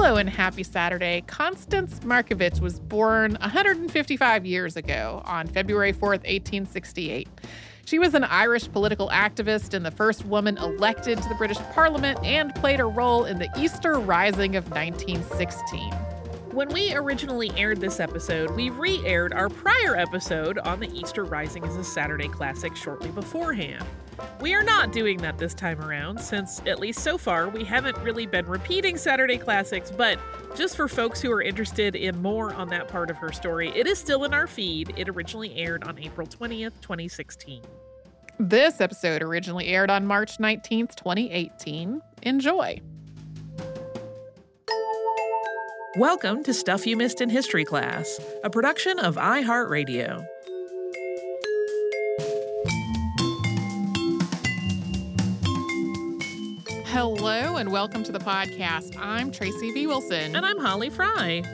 Hello and happy Saturday. Constance Markievicz was born 155 years ago on February 4th, 1868. She was an Irish political activist and the first woman elected to the British Parliament and played a role in the Easter Rising of 1916. When we originally aired this episode, we re aired our prior episode on the Easter Rising as a Saturday classic shortly beforehand. We are not doing that this time around, since, at least so far, we haven't really been repeating Saturday classics, but just for folks who are interested in more on that part of her story, it is still in our feed. It originally aired on April 20th, 2016. This episode originally aired on March 19th, 2018. Enjoy. Welcome to Stuff You Missed in History Class, a production of iHeartRadio. Hello and welcome to the podcast. I'm Tracy V. Wilson. And I'm Holly Fry.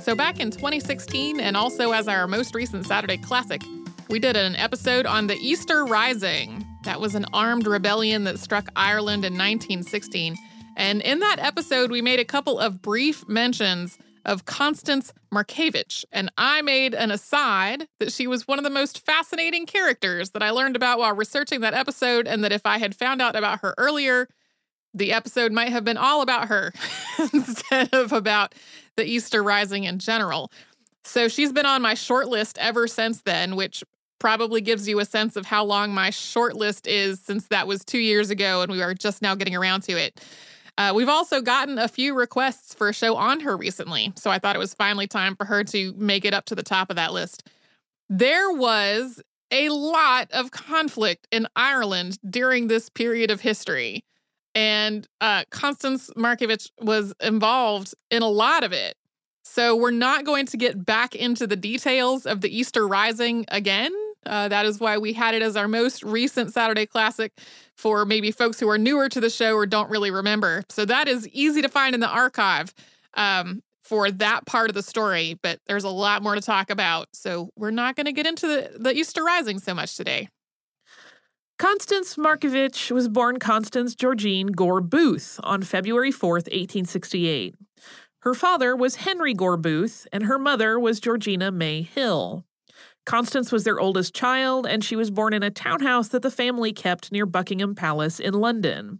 So, back in 2016, and also as our most recent Saturday Classic, we did an episode on the Easter Rising. That was an armed rebellion that struck Ireland in 1916. And in that episode, we made a couple of brief mentions of Constance Markievicz. And I made an aside that she was one of the most fascinating characters that I learned about while researching that episode, and that if I had found out about her earlier, the episode might have been all about her instead of about the Easter Rising in general. So she's been on my short list ever since then, which probably gives you a sense of how long my short list is since that was two years ago and we are just now getting around to it. Uh, we've also gotten a few requests for a show on her recently, so I thought it was finally time for her to make it up to the top of that list. There was a lot of conflict in Ireland during this period of history. And uh, Constance Markievicz was involved in a lot of it. So we're not going to get back into the details of the Easter Rising again. Uh, that is why we had it as our most recent Saturday Classic for maybe folks who are newer to the show or don't really remember. So that is easy to find in the archive um, for that part of the story, but there's a lot more to talk about. So we're not going to get into the, the Easter Rising so much today. Constance Markievicz was born Constance Georgine Gore Booth on February 4th, 1868. Her father was Henry Gore Booth, and her mother was Georgina May Hill. Constance was their oldest child, and she was born in a townhouse that the family kept near Buckingham Palace in London.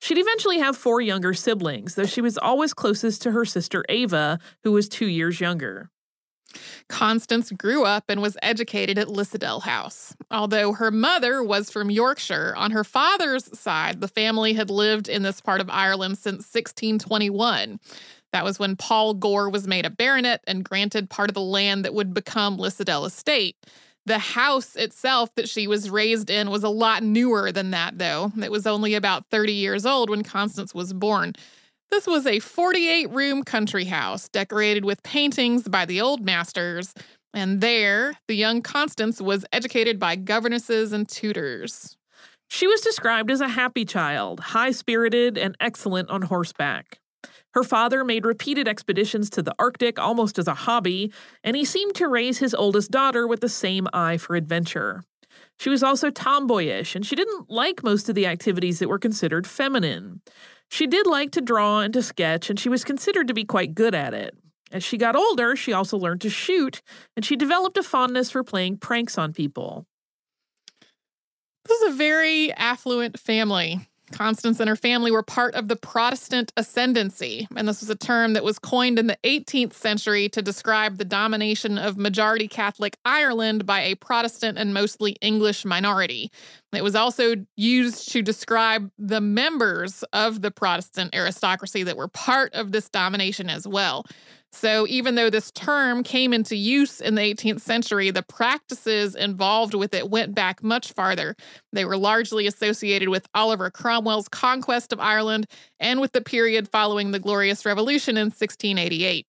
She'd eventually have four younger siblings, though she was always closest to her sister Ava, who was two years younger. Constance grew up and was educated at Lissadell House. Although her mother was from Yorkshire, on her father's side, the family had lived in this part of Ireland since 1621. That was when Paul Gore was made a baronet and granted part of the land that would become Lissadell Estate. The house itself that she was raised in was a lot newer than that, though. It was only about 30 years old when Constance was born. This was a 48 room country house decorated with paintings by the old masters. And there, the young Constance was educated by governesses and tutors. She was described as a happy child, high spirited, and excellent on horseback. Her father made repeated expeditions to the Arctic almost as a hobby, and he seemed to raise his oldest daughter with the same eye for adventure. She was also tomboyish, and she didn't like most of the activities that were considered feminine. She did like to draw and to sketch, and she was considered to be quite good at it. As she got older, she also learned to shoot, and she developed a fondness for playing pranks on people. This is a very affluent family. Constance and her family were part of the Protestant ascendancy, and this was a term that was coined in the 18th century to describe the domination of majority Catholic Ireland by a Protestant and mostly English minority. It was also used to describe the members of the Protestant aristocracy that were part of this domination as well. So, even though this term came into use in the 18th century, the practices involved with it went back much farther. They were largely associated with Oliver Cromwell's conquest of Ireland and with the period following the Glorious Revolution in 1688.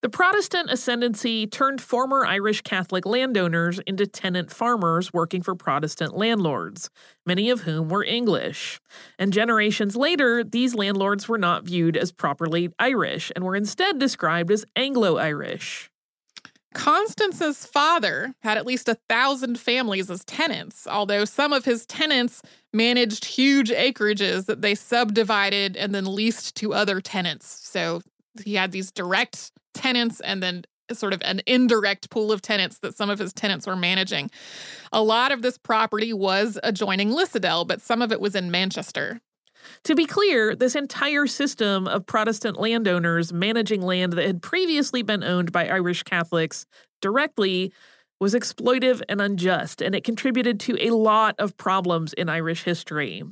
The Protestant ascendancy turned former Irish Catholic landowners into tenant farmers working for Protestant landlords, many of whom were English. And generations later, these landlords were not viewed as properly Irish and were instead described as Anglo Irish. Constance's father had at least a thousand families as tenants, although some of his tenants managed huge acreages that they subdivided and then leased to other tenants. So he had these direct tenants and then sort of an indirect pool of tenants that some of his tenants were managing. A lot of this property was adjoining Lissadell, but some of it was in Manchester. To be clear, this entire system of Protestant landowners managing land that had previously been owned by Irish Catholics directly was exploitive and unjust, and it contributed to a lot of problems in Irish history.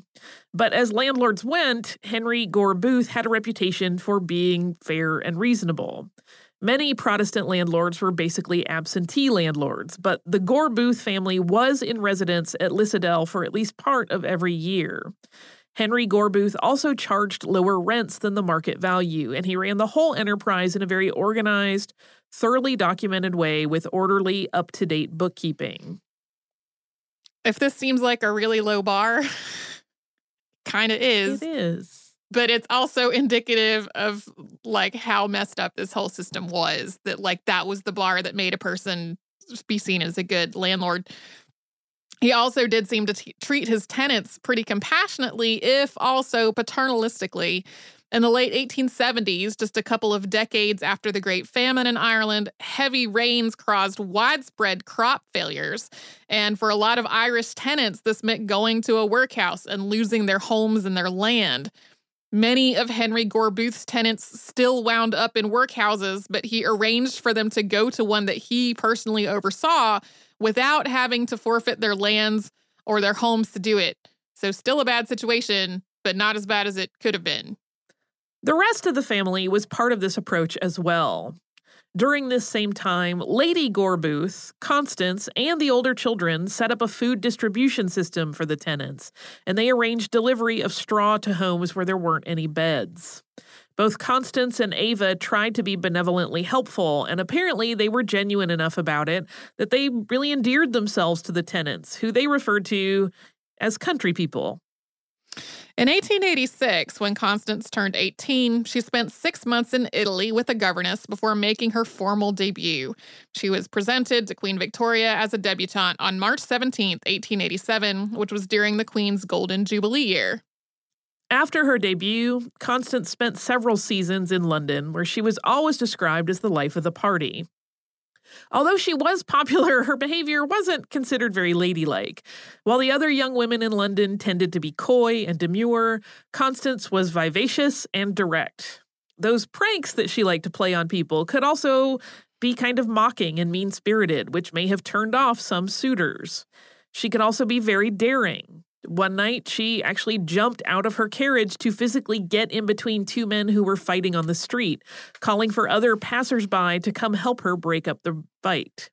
But as landlords went, Henry Gore Booth had a reputation for being fair and reasonable. Many Protestant landlords were basically absentee landlords, but the Gore Booth family was in residence at Lissadell for at least part of every year. Henry Gore Booth also charged lower rents than the market value, and he ran the whole enterprise in a very organized, thoroughly documented way with orderly, up to date bookkeeping. If this seems like a really low bar, kind of is. It is. But it's also indicative of like how messed up this whole system was. That like that was the bar that made a person be seen as a good landlord. He also did seem to t- treat his tenants pretty compassionately, if also paternalistically. In the late 1870s, just a couple of decades after the Great Famine in Ireland, heavy rains caused widespread crop failures. And for a lot of Irish tenants, this meant going to a workhouse and losing their homes and their land. Many of Henry Gore Booth's tenants still wound up in workhouses, but he arranged for them to go to one that he personally oversaw without having to forfeit their lands or their homes to do it. So, still a bad situation, but not as bad as it could have been. The rest of the family was part of this approach as well. During this same time, Lady Gore Booth, Constance, and the older children set up a food distribution system for the tenants, and they arranged delivery of straw to homes where there weren't any beds. Both Constance and Ava tried to be benevolently helpful, and apparently they were genuine enough about it that they really endeared themselves to the tenants, who they referred to as country people. In 1886, when Constance turned 18, she spent six months in Italy with a governess before making her formal debut. She was presented to Queen Victoria as a debutante on March 17, 1887, which was during the Queen's Golden Jubilee year. After her debut, Constance spent several seasons in London, where she was always described as the life of the party. Although she was popular, her behavior wasn't considered very ladylike. While the other young women in London tended to be coy and demure, Constance was vivacious and direct. Those pranks that she liked to play on people could also be kind of mocking and mean spirited, which may have turned off some suitors. She could also be very daring. One night, she actually jumped out of her carriage to physically get in between two men who were fighting on the street, calling for other passersby to come help her break up the fight.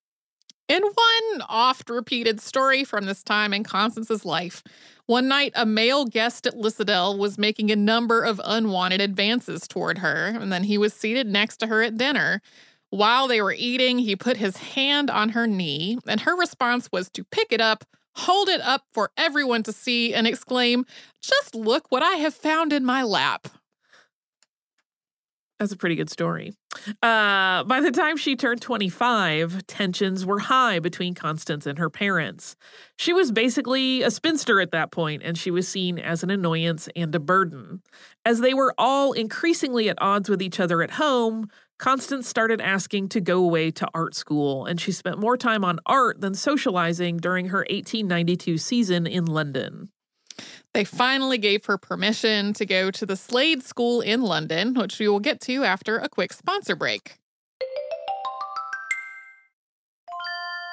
In one oft repeated story from this time in Constance's life, one night a male guest at Lissadell was making a number of unwanted advances toward her, and then he was seated next to her at dinner. While they were eating, he put his hand on her knee, and her response was to pick it up, hold it up for everyone to see, and exclaim, Just look what I have found in my lap. That's a pretty good story. Uh, by the time she turned 25, tensions were high between Constance and her parents. She was basically a spinster at that point, and she was seen as an annoyance and a burden. As they were all increasingly at odds with each other at home, Constance started asking to go away to art school, and she spent more time on art than socializing during her 1892 season in London. They finally gave her permission to go to the Slade School in London, which we will get to after a quick sponsor break.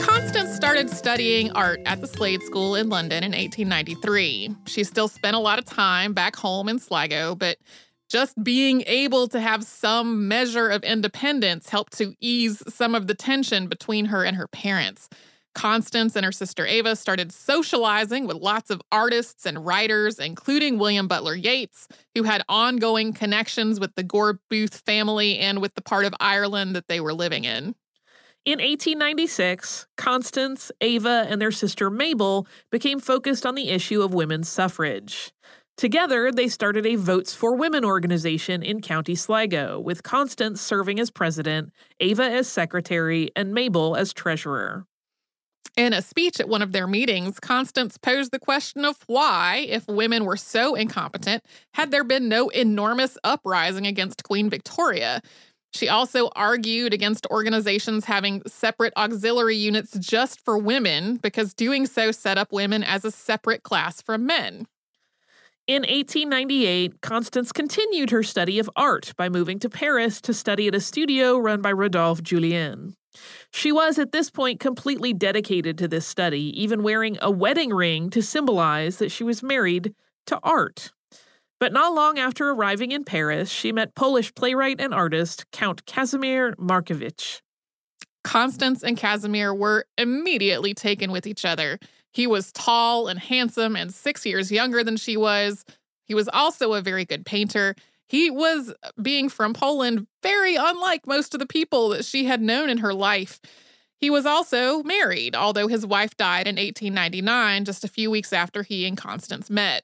Constance started studying art at the Slade School in London in 1893. She still spent a lot of time back home in Sligo, but just being able to have some measure of independence helped to ease some of the tension between her and her parents. Constance and her sister Ava started socializing with lots of artists and writers, including William Butler Yeats, who had ongoing connections with the Gore Booth family and with the part of Ireland that they were living in. In 1896, Constance, Ava, and their sister Mabel became focused on the issue of women's suffrage. Together, they started a Votes for Women organization in County Sligo, with Constance serving as president, Ava as secretary, and Mabel as treasurer. In a speech at one of their meetings, Constance posed the question of why, if women were so incompetent, had there been no enormous uprising against Queen Victoria? She also argued against organizations having separate auxiliary units just for women because doing so set up women as a separate class from men. In 1898, Constance continued her study of art by moving to Paris to study at a studio run by Rodolphe Julian. She was at this point completely dedicated to this study, even wearing a wedding ring to symbolize that she was married to art. But not long after arriving in Paris, she met Polish playwright and artist Count Casimir Markievicz. Constance and Casimir were immediately taken with each other. He was tall and handsome and six years younger than she was. He was also a very good painter. He was, uh, being from Poland, very unlike most of the people that she had known in her life. He was also married, although his wife died in 1899, just a few weeks after he and Constance met.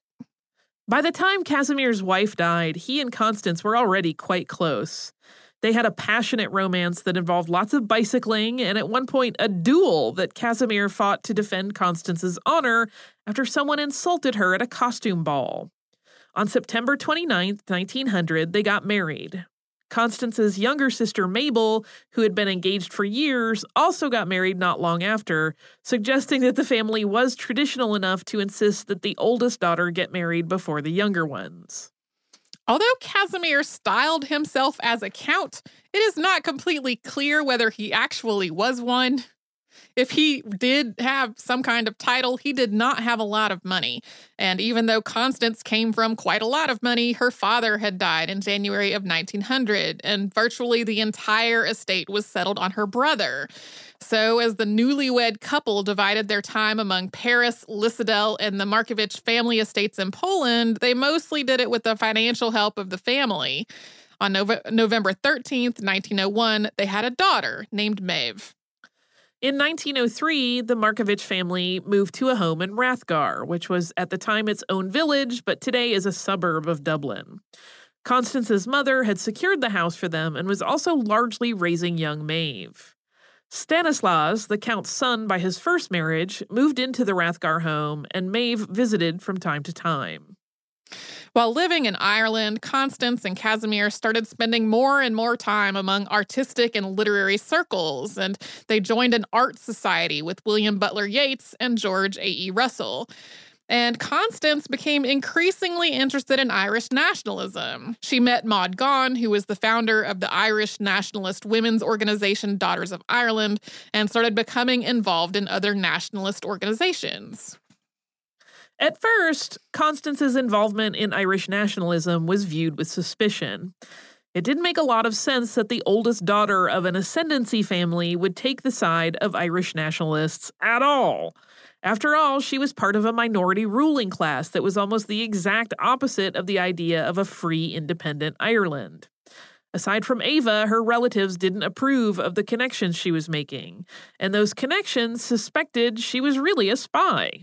By the time Casimir's wife died, he and Constance were already quite close. They had a passionate romance that involved lots of bicycling and at one point a duel that Casimir fought to defend Constance's honor after someone insulted her at a costume ball. On September 29, 1900, they got married. Constance's younger sister Mabel, who had been engaged for years, also got married not long after, suggesting that the family was traditional enough to insist that the oldest daughter get married before the younger ones. Although Casimir styled himself as a count, it is not completely clear whether he actually was one. If he did have some kind of title, he did not have a lot of money. And even though Constance came from quite a lot of money, her father had died in January of 1900, and virtually the entire estate was settled on her brother. So, as the newlywed couple divided their time among Paris, Lissadell, and the Markievicz family estates in Poland, they mostly did it with the financial help of the family. On November 13th, 1901, they had a daughter named Maeve. In 1903, the Markievicz family moved to a home in Rathgar, which was at the time its own village, but today is a suburb of Dublin. Constance's mother had secured the house for them and was also largely raising young Maeve. Stanislaus, the Count's son by his first marriage, moved into the Rathgar home, and Maeve visited from time to time. While living in Ireland, Constance and Casimir started spending more and more time among artistic and literary circles, and they joined an art society with William Butler Yeats and George A.E. Russell. And Constance became increasingly interested in Irish nationalism. She met Maud Gonne, who was the founder of the Irish nationalist women's organization Daughters of Ireland, and started becoming involved in other nationalist organizations. At first, Constance's involvement in Irish nationalism was viewed with suspicion. It didn't make a lot of sense that the oldest daughter of an ascendancy family would take the side of Irish nationalists at all. After all, she was part of a minority ruling class that was almost the exact opposite of the idea of a free, independent Ireland. Aside from Ava, her relatives didn't approve of the connections she was making, and those connections suspected she was really a spy.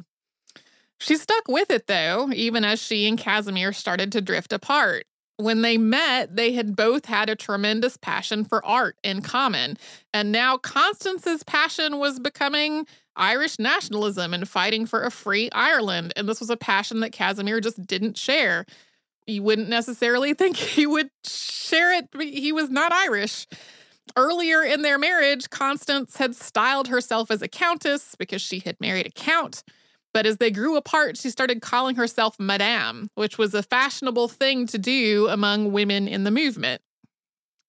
She stuck with it, though, even as she and Casimir started to drift apart. When they met, they had both had a tremendous passion for art in common. And now Constance's passion was becoming Irish nationalism and fighting for a free Ireland. And this was a passion that Casimir just didn't share. You wouldn't necessarily think he would share it, he was not Irish. Earlier in their marriage, Constance had styled herself as a countess because she had married a count. But as they grew apart, she started calling herself Madame, which was a fashionable thing to do among women in the movement.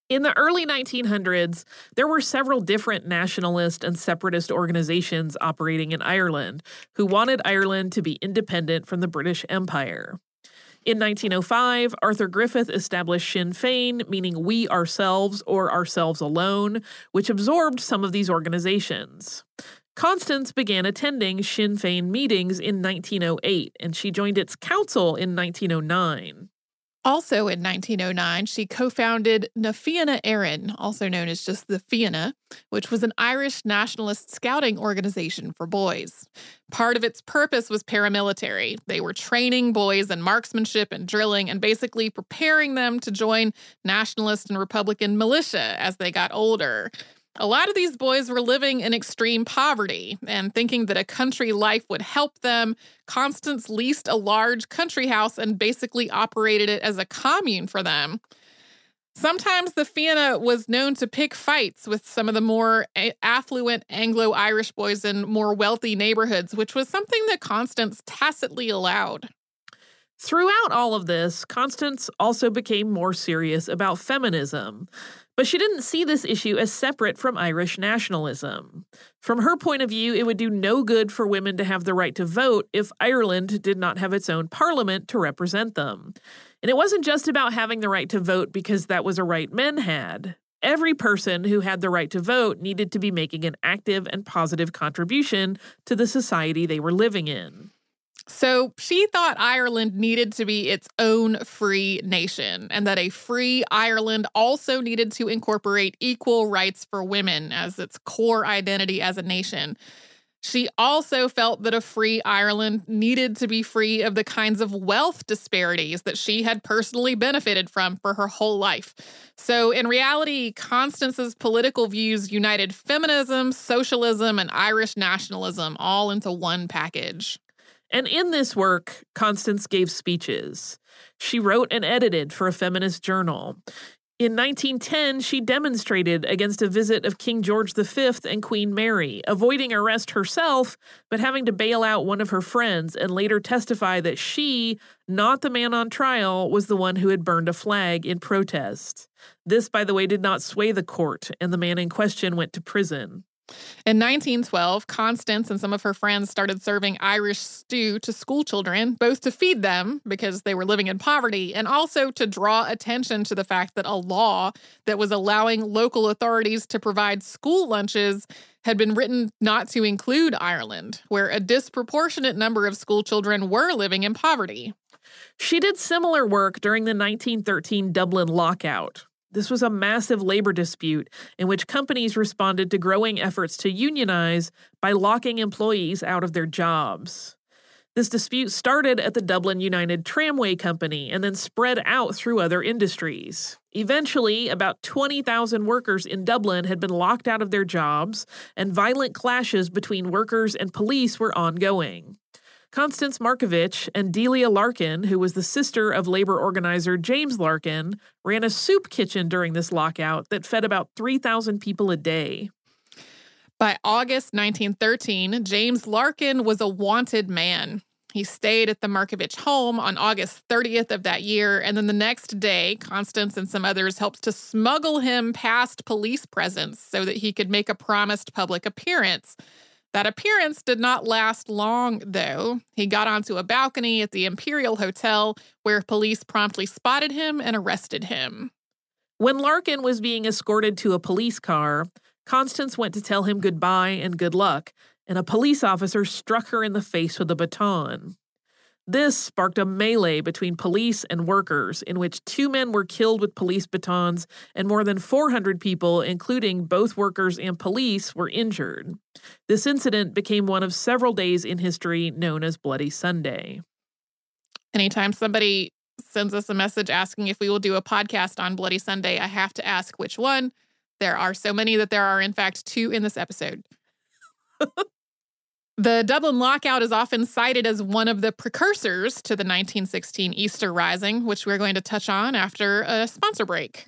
In the early 1900s, there were several different nationalist and separatist organizations operating in Ireland who wanted Ireland to be independent from the British Empire. In 1905, Arthur Griffith established Sinn Féin, meaning we ourselves or ourselves alone, which absorbed some of these organizations. Constance began attending Sinn Féin meetings in 1908, and she joined its council in 1909. Also in 1909, she co founded Na Fianna Éireann, also known as just the Fianna, which was an Irish nationalist scouting organization for boys. Part of its purpose was paramilitary. They were training boys in marksmanship and drilling and basically preparing them to join nationalist and Republican militia as they got older. A lot of these boys were living in extreme poverty and thinking that a country life would help them. Constance leased a large country house and basically operated it as a commune for them. Sometimes the Fianna was known to pick fights with some of the more eh, affluent Anglo Irish boys in more wealthy neighborhoods, which was something that Constance tacitly allowed. Throughout all of this, Constance also became more serious about feminism. But she didn't see this issue as separate from Irish nationalism. From her point of view, it would do no good for women to have the right to vote if Ireland did not have its own parliament to represent them. And it wasn't just about having the right to vote because that was a right men had. Every person who had the right to vote needed to be making an active and positive contribution to the society they were living in. So she thought Ireland needed to be its own free nation, and that a free Ireland also needed to incorporate equal rights for women as its core identity as a nation. She also felt that a free Ireland needed to be free of the kinds of wealth disparities that she had personally benefited from for her whole life. So, in reality, Constance's political views united feminism, socialism, and Irish nationalism all into one package. And in this work, Constance gave speeches. She wrote and edited for a feminist journal. In 1910, she demonstrated against a visit of King George V and Queen Mary, avoiding arrest herself, but having to bail out one of her friends and later testify that she, not the man on trial, was the one who had burned a flag in protest. This, by the way, did not sway the court, and the man in question went to prison. In 1912, Constance and some of her friends started serving Irish stew to school children, both to feed them because they were living in poverty and also to draw attention to the fact that a law that was allowing local authorities to provide school lunches had been written not to include Ireland, where a disproportionate number of school children were living in poverty. She did similar work during the 1913 Dublin lockout, this was a massive labor dispute in which companies responded to growing efforts to unionize by locking employees out of their jobs. This dispute started at the Dublin United Tramway Company and then spread out through other industries. Eventually, about 20,000 workers in Dublin had been locked out of their jobs, and violent clashes between workers and police were ongoing. Constance Markievicz and Delia Larkin, who was the sister of labor organizer James Larkin, ran a soup kitchen during this lockout that fed about 3,000 people a day. By August 1913, James Larkin was a wanted man. He stayed at the Markievicz home on August 30th of that year, and then the next day, Constance and some others helped to smuggle him past police presence so that he could make a promised public appearance. That appearance did not last long, though. He got onto a balcony at the Imperial Hotel where police promptly spotted him and arrested him. When Larkin was being escorted to a police car, Constance went to tell him goodbye and good luck, and a police officer struck her in the face with a baton. This sparked a melee between police and workers, in which two men were killed with police batons and more than 400 people, including both workers and police, were injured. This incident became one of several days in history known as Bloody Sunday. Anytime somebody sends us a message asking if we will do a podcast on Bloody Sunday, I have to ask which one. There are so many that there are, in fact, two in this episode. The Dublin lockout is often cited as one of the precursors to the 1916 Easter Rising, which we're going to touch on after a sponsor break.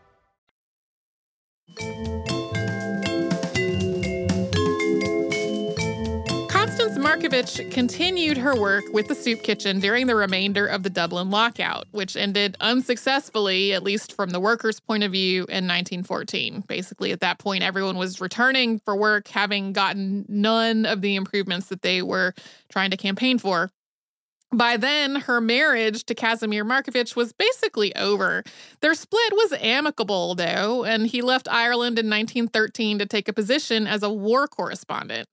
Markievicz continued her work with the soup kitchen during the remainder of the Dublin lockout, which ended unsuccessfully, at least from the workers' point of view, in 1914. Basically, at that point, everyone was returning for work, having gotten none of the improvements that they were trying to campaign for. By then, her marriage to Casimir Markievicz was basically over. Their split was amicable, though, and he left Ireland in 1913 to take a position as a war correspondent.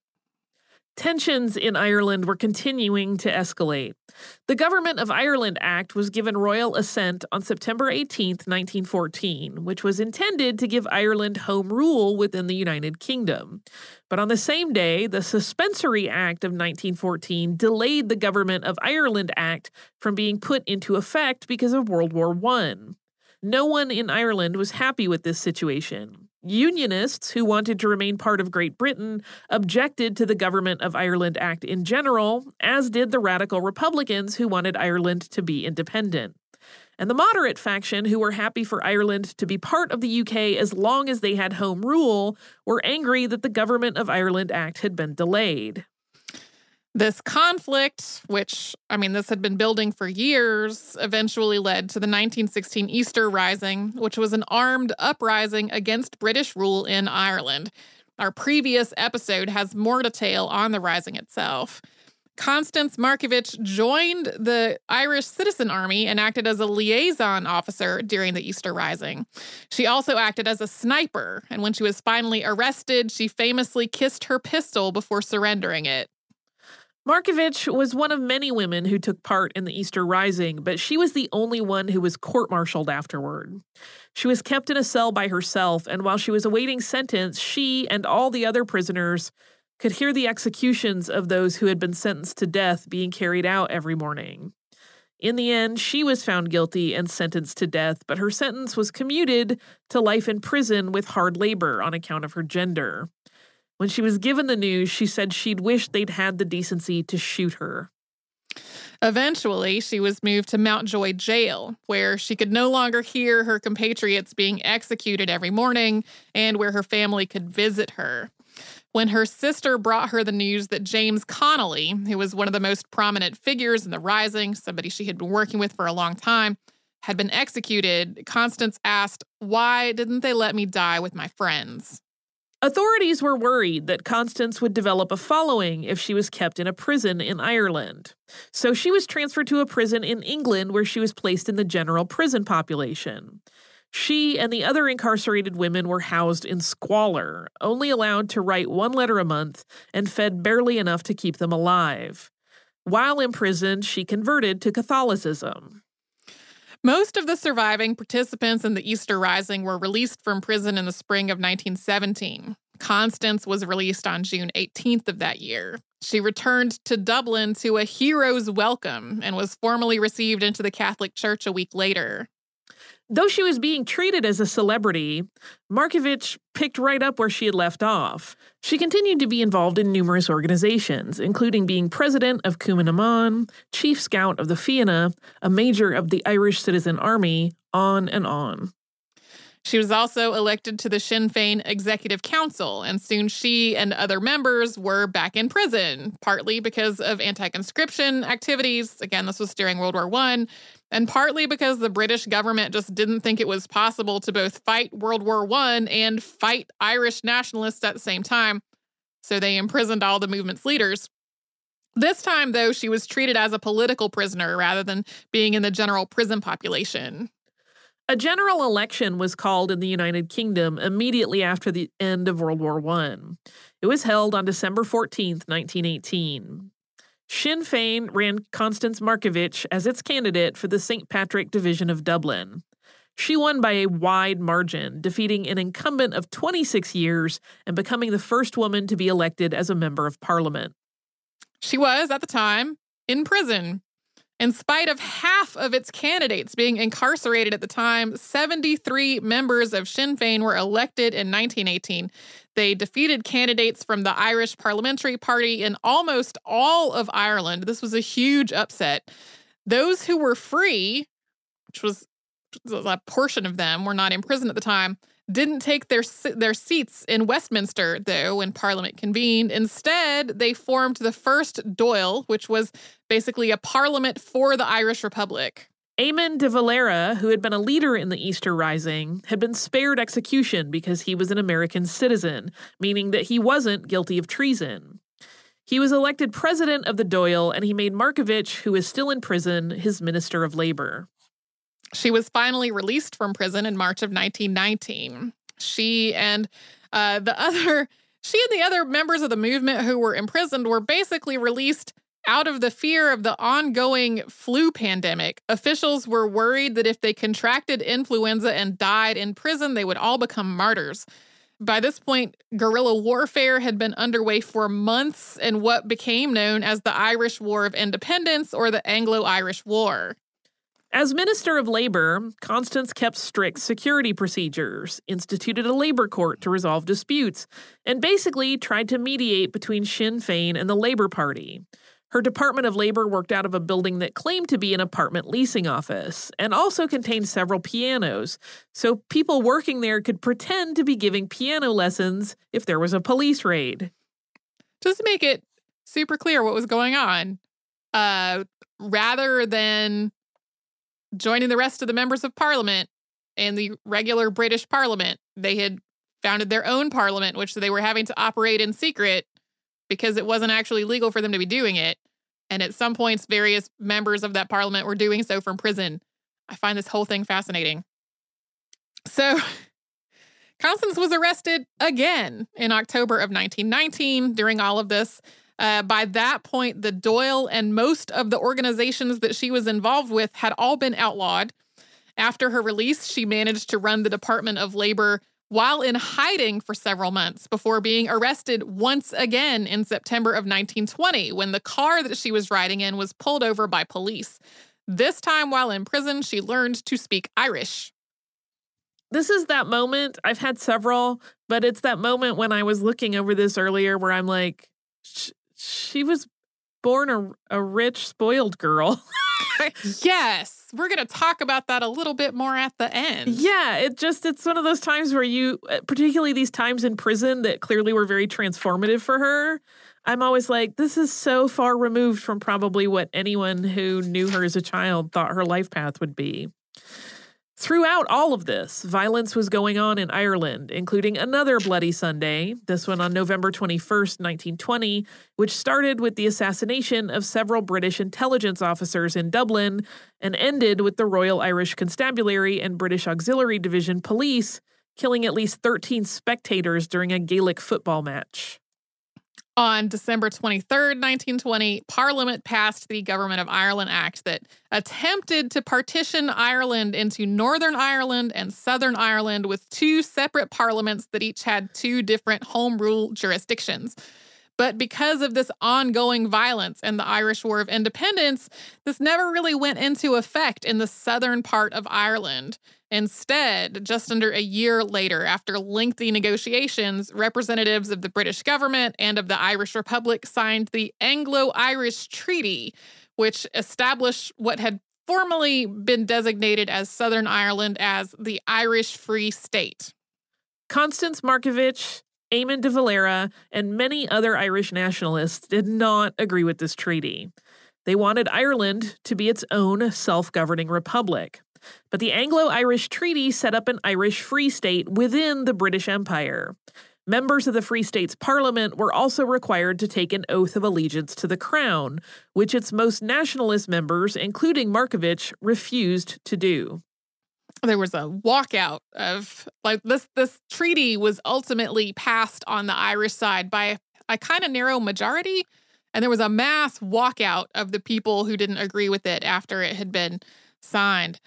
Tensions in Ireland were continuing to escalate. The Government of Ireland Act was given royal assent on September 18, 1914, which was intended to give Ireland home rule within the United Kingdom. But on the same day, the Suspensory Act of 1914 delayed the Government of Ireland Act from being put into effect because of World War I. No one in Ireland was happy with this situation. Unionists who wanted to remain part of Great Britain objected to the Government of Ireland Act in general, as did the radical Republicans who wanted Ireland to be independent. And the moderate faction, who were happy for Ireland to be part of the UK as long as they had home rule, were angry that the Government of Ireland Act had been delayed. This conflict, which, I mean, this had been building for years, eventually led to the 1916 Easter Rising, which was an armed uprising against British rule in Ireland. Our previous episode has more detail on the rising itself. Constance Markievicz joined the Irish Citizen Army and acted as a liaison officer during the Easter Rising. She also acted as a sniper, and when she was finally arrested, she famously kissed her pistol before surrendering it. Markievicz was one of many women who took part in the Easter Rising, but she was the only one who was court martialed afterward. She was kept in a cell by herself, and while she was awaiting sentence, she and all the other prisoners could hear the executions of those who had been sentenced to death being carried out every morning. In the end, she was found guilty and sentenced to death, but her sentence was commuted to life in prison with hard labor on account of her gender. When she was given the news, she said she'd wished they'd had the decency to shoot her. Eventually, she was moved to Mountjoy Jail, where she could no longer hear her compatriots being executed every morning and where her family could visit her. When her sister brought her the news that James Connolly, who was one of the most prominent figures in the Rising, somebody she had been working with for a long time, had been executed, Constance asked, Why didn't they let me die with my friends? Authorities were worried that Constance would develop a following if she was kept in a prison in Ireland. So she was transferred to a prison in England where she was placed in the general prison population. She and the other incarcerated women were housed in squalor, only allowed to write one letter a month, and fed barely enough to keep them alive. While imprisoned, she converted to Catholicism. Most of the surviving participants in the Easter Rising were released from prison in the spring of 1917. Constance was released on June 18th of that year. She returned to Dublin to a hero's welcome and was formally received into the Catholic Church a week later. Though she was being treated as a celebrity, Markievicz picked right up where she had left off. She continued to be involved in numerous organizations, including being president of Cumann chief scout of the Fianna, a major of the Irish Citizen Army, on and on. She was also elected to the Sinn Féin Executive Council, and soon she and other members were back in prison, partly because of anti conscription activities. Again, this was during World War I, and partly because the British government just didn't think it was possible to both fight World War I and fight Irish nationalists at the same time. So they imprisoned all the movement's leaders. This time, though, she was treated as a political prisoner rather than being in the general prison population. A general election was called in the United Kingdom immediately after the end of World War I. It was held on December 14, 1918. Sinn Féin ran Constance Markievicz as its candidate for the St. Patrick Division of Dublin. She won by a wide margin, defeating an incumbent of 26 years and becoming the first woman to be elected as a member of parliament. She was, at the time, in prison in spite of half of its candidates being incarcerated at the time, 73 members of Sinn Féin were elected in 1918. They defeated candidates from the Irish Parliamentary Party in almost all of Ireland. This was a huge upset. Those who were free, which was a portion of them, were not in prison at the time, didn't take their their seats in Westminster though when Parliament convened. Instead, they formed the first Dáil which was basically a parliament for the Irish Republic. Eamon de Valera, who had been a leader in the Easter Rising, had been spared execution because he was an American citizen, meaning that he wasn't guilty of treason. He was elected president of the Dáil, and he made Markievicz, who is still in prison, his minister of labor. She was finally released from prison in March of 1919. She and uh, the other, she and the other members of the movement who were imprisoned were basically released out of the fear of the ongoing flu pandemic. Officials were worried that if they contracted influenza and died in prison, they would all become martyrs. By this point, guerrilla warfare had been underway for months in what became known as the Irish War of Independence or the Anglo Irish War. As Minister of Labor, Constance kept strict security procedures, instituted a labor court to resolve disputes, and basically tried to mediate between Sinn Féin and the Labor Party. Her Department of Labor worked out of a building that claimed to be an apartment leasing office and also contained several pianos, so people working there could pretend to be giving piano lessons if there was a police raid. Just to make it super clear what was going on, uh, rather than joining the rest of the members of parliament and the regular British parliament. They had founded their own parliament, which they were having to operate in secret because it wasn't actually legal for them to be doing it. And at some points, various members of that parliament were doing so from prison. I find this whole thing fascinating. So, Constance was arrested again in October of 1919 during all of this. Uh, by that point, the Dáil and most of the organizations that she was involved with had all been outlawed. After her release, she managed to run the Department of Labor while in hiding for several months before being arrested once again in September of 1920 when the car that she was riding in was pulled over by police. This time, while in prison, she learned to speak Irish. This is that moment. I've had several, but it's that moment when I was looking over this earlier where I'm like, she was born a, a rich, spoiled girl. yes. We're going to talk about that a little bit more at the end. Yeah, it just it's one of those times where you uh, particularly these times in prison that clearly were very transformative for her. I'm always like this is so far removed from probably what anyone who knew her as a child thought her life path would be. Throughout all of this, violence was going on in Ireland, including another Bloody Sunday, this one on November 21st, 1920, which started with the assassination of several British intelligence officers in Dublin and ended with the Royal Irish Constabulary and British Auxiliary Division police killing at least 13 spectators during a Gaelic football match. On December 23rd, 1920, Parliament passed the Government of Ireland Act that attempted to partition Ireland into Northern Ireland and Southern Ireland with two separate parliaments that each had two different home rule jurisdictions. But because of this ongoing violence and the Irish War of Independence, this never really went into effect in the southern part of Ireland. Instead, just under a year later, after lengthy negotiations, representatives of the British government and of the Irish Republic signed the Anglo Irish Treaty, which established what had formerly been designated as Southern Ireland as the Irish Free State. Constance Markievicz, Eamon de Valera, and many other Irish nationalists did not agree with this treaty. They wanted Ireland to be its own self governing republic. But the Anglo Irish Treaty set up an Irish Free State within the British Empire. Members of the Free State's parliament were also required to take an oath of allegiance to the crown, which its most nationalist members, including Markievicz, refused to do. There was a walkout of like this this treaty was ultimately passed on the Irish side by a kind of narrow majority and there was a mass walkout of the people who didn't agree with it after it had been signed.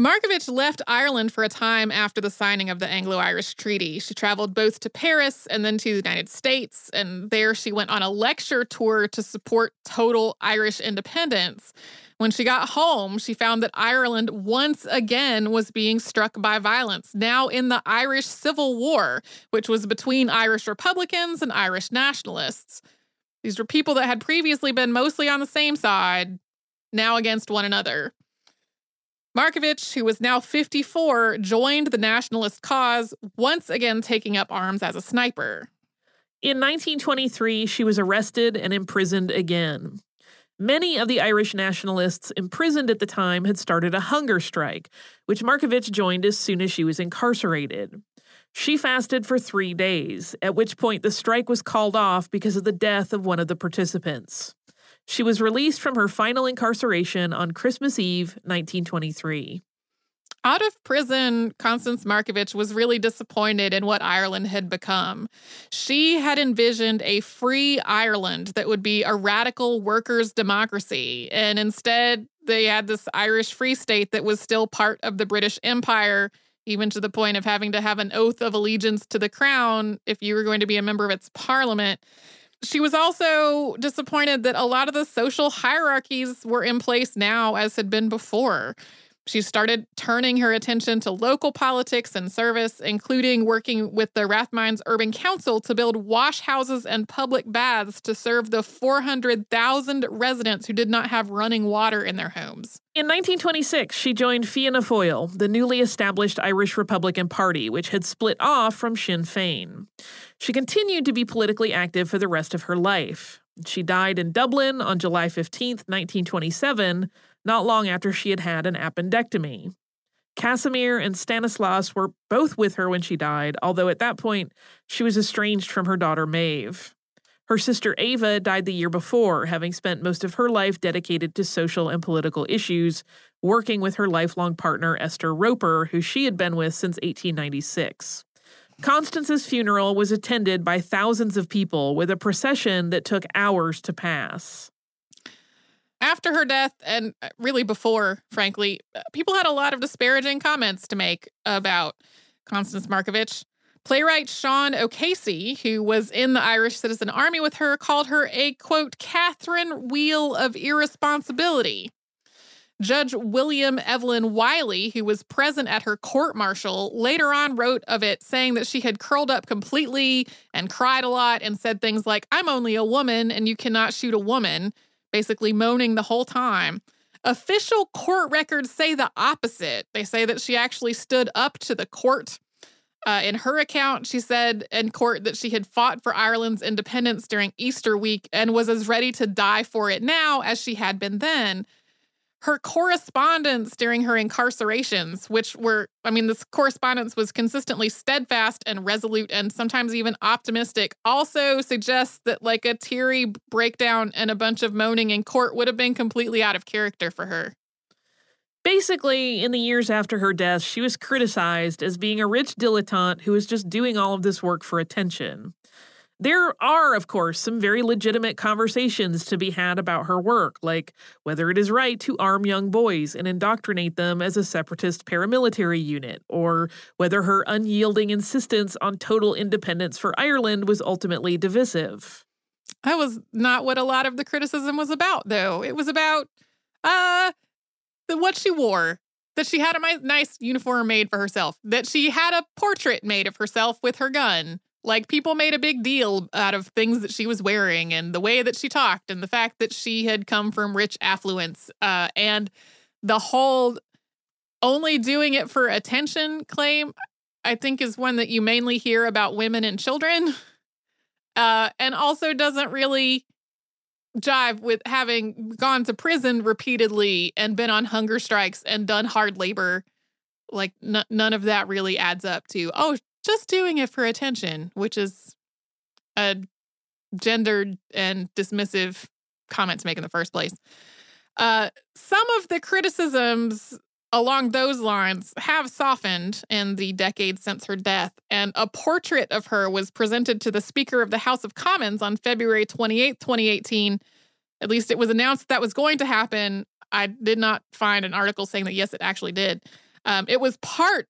Markievicz left Ireland for a time after the signing of the Anglo Irish Treaty. She traveled both to Paris and then to the United States, and there she went on a lecture tour to support total Irish independence. When she got home, she found that Ireland once again was being struck by violence, now in the Irish Civil War, which was between Irish Republicans and Irish nationalists. These were people that had previously been mostly on the same side, now against one another. Markievicz, who was now 54, joined the nationalist cause, once again taking up arms as a sniper. In 1923, she was arrested and imprisoned again. Many of the Irish nationalists imprisoned at the time had started a hunger strike, which Markievicz joined as soon as she was incarcerated. She fasted for three days, at which point the strike was called off because of the death of one of the participants. She was released from her final incarceration on Christmas Eve, 1923. Out of prison, Constance Markievicz was really disappointed in what Ireland had become. She had envisioned a free Ireland that would be a radical workers' democracy, and instead, they had this Irish Free State that was still part of the British Empire, even to the point of having to have an oath of allegiance to the crown if you were going to be a member of its parliament. She was also disappointed that a lot of the social hierarchies were in place now, as had been before. She started turning her attention to local politics and service, including working with the Rathmines Urban Council to build wash houses and public baths to serve the 400,000 residents who did not have running water in their homes. In 1926, she joined Fianna Fáil, the newly established Irish Republican Party, which had split off from Sinn Féin. She continued to be politically active for the rest of her life. She died in Dublin on July 15, 1927, not long after she had had an appendectomy. Casimir and Stanislaus were both with her when she died, although at that point she was estranged from her daughter Maeve. Her sister Ava died the year before, having spent most of her life dedicated to social and political issues, working with her lifelong partner Esther Roper, who she had been with since 1896. Constance's funeral was attended by thousands of people with a procession that took hours to pass. After her death, and uh, really before, frankly, uh, people had a lot of disparaging comments to make about Constance Markievicz. Playwright Sean O'Casey, who was in the Irish Citizen Army with her, called her a quote, Catherine Wheel of Irresponsibility. Judge William Evelyn Wylie, who was present at her court martial, later on wrote of it saying that she had curled up completely and cried a lot and said things like, I'm only a woman and you cannot shoot a woman, basically moaning the whole time. Official court records say the opposite. They say that she actually stood up to the court. Uh, in her account, she said in court that she had fought for Ireland's independence during Easter week and was as ready to die for it now as she had been then her correspondence during her incarcerations, which were, I mean, this correspondence was consistently steadfast and resolute and sometimes even optimistic, also suggests that like a teary breakdown and a bunch of moaning in court would have been completely out of character for her. Basically, in the years after her death, she was criticized as being a rich dilettante who was just doing all of this work for attention. There are, of course, some very legitimate conversations to be had about her work, like whether it is right to arm young boys and indoctrinate them as a separatist paramilitary unit, or whether her unyielding insistence on total independence for Ireland was ultimately divisive. That was not what a lot of the criticism was about, though. It was about uh the, what she wore that she had a nice uniform made for herself, that she had a portrait made of herself with her gun. Like people made a big deal out of things that she was wearing and the way that she talked and the fact that she had come from rich affluence uh, and the whole only doing it for attention claim. I think is one that you mainly hear about women and children, uh, and also doesn't really jive with having gone to prison repeatedly and been on hunger strikes and done hard labor. Like n- none of that really adds up to oh, just doing it for attention, which is a gendered and dismissive comment to make in the first place. Uh, some of the criticisms along those lines have softened in the decades since her death, and a portrait of her was presented to the Speaker of the House of Commons on February 28, 2018. At least it was announced that was going to happen. I did not find an article saying that yes, it actually did. Um, it was part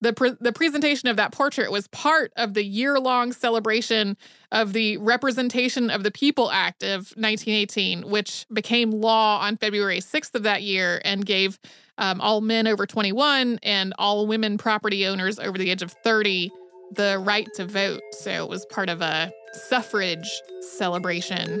the pre- the presentation of that portrait was part of the year long celebration of the Representation of the People Act of 1918, which became law on February 6th of that year and gave um, all men over 21 and all women property owners over the age of 30 the right to vote. So it was part of a suffrage celebration.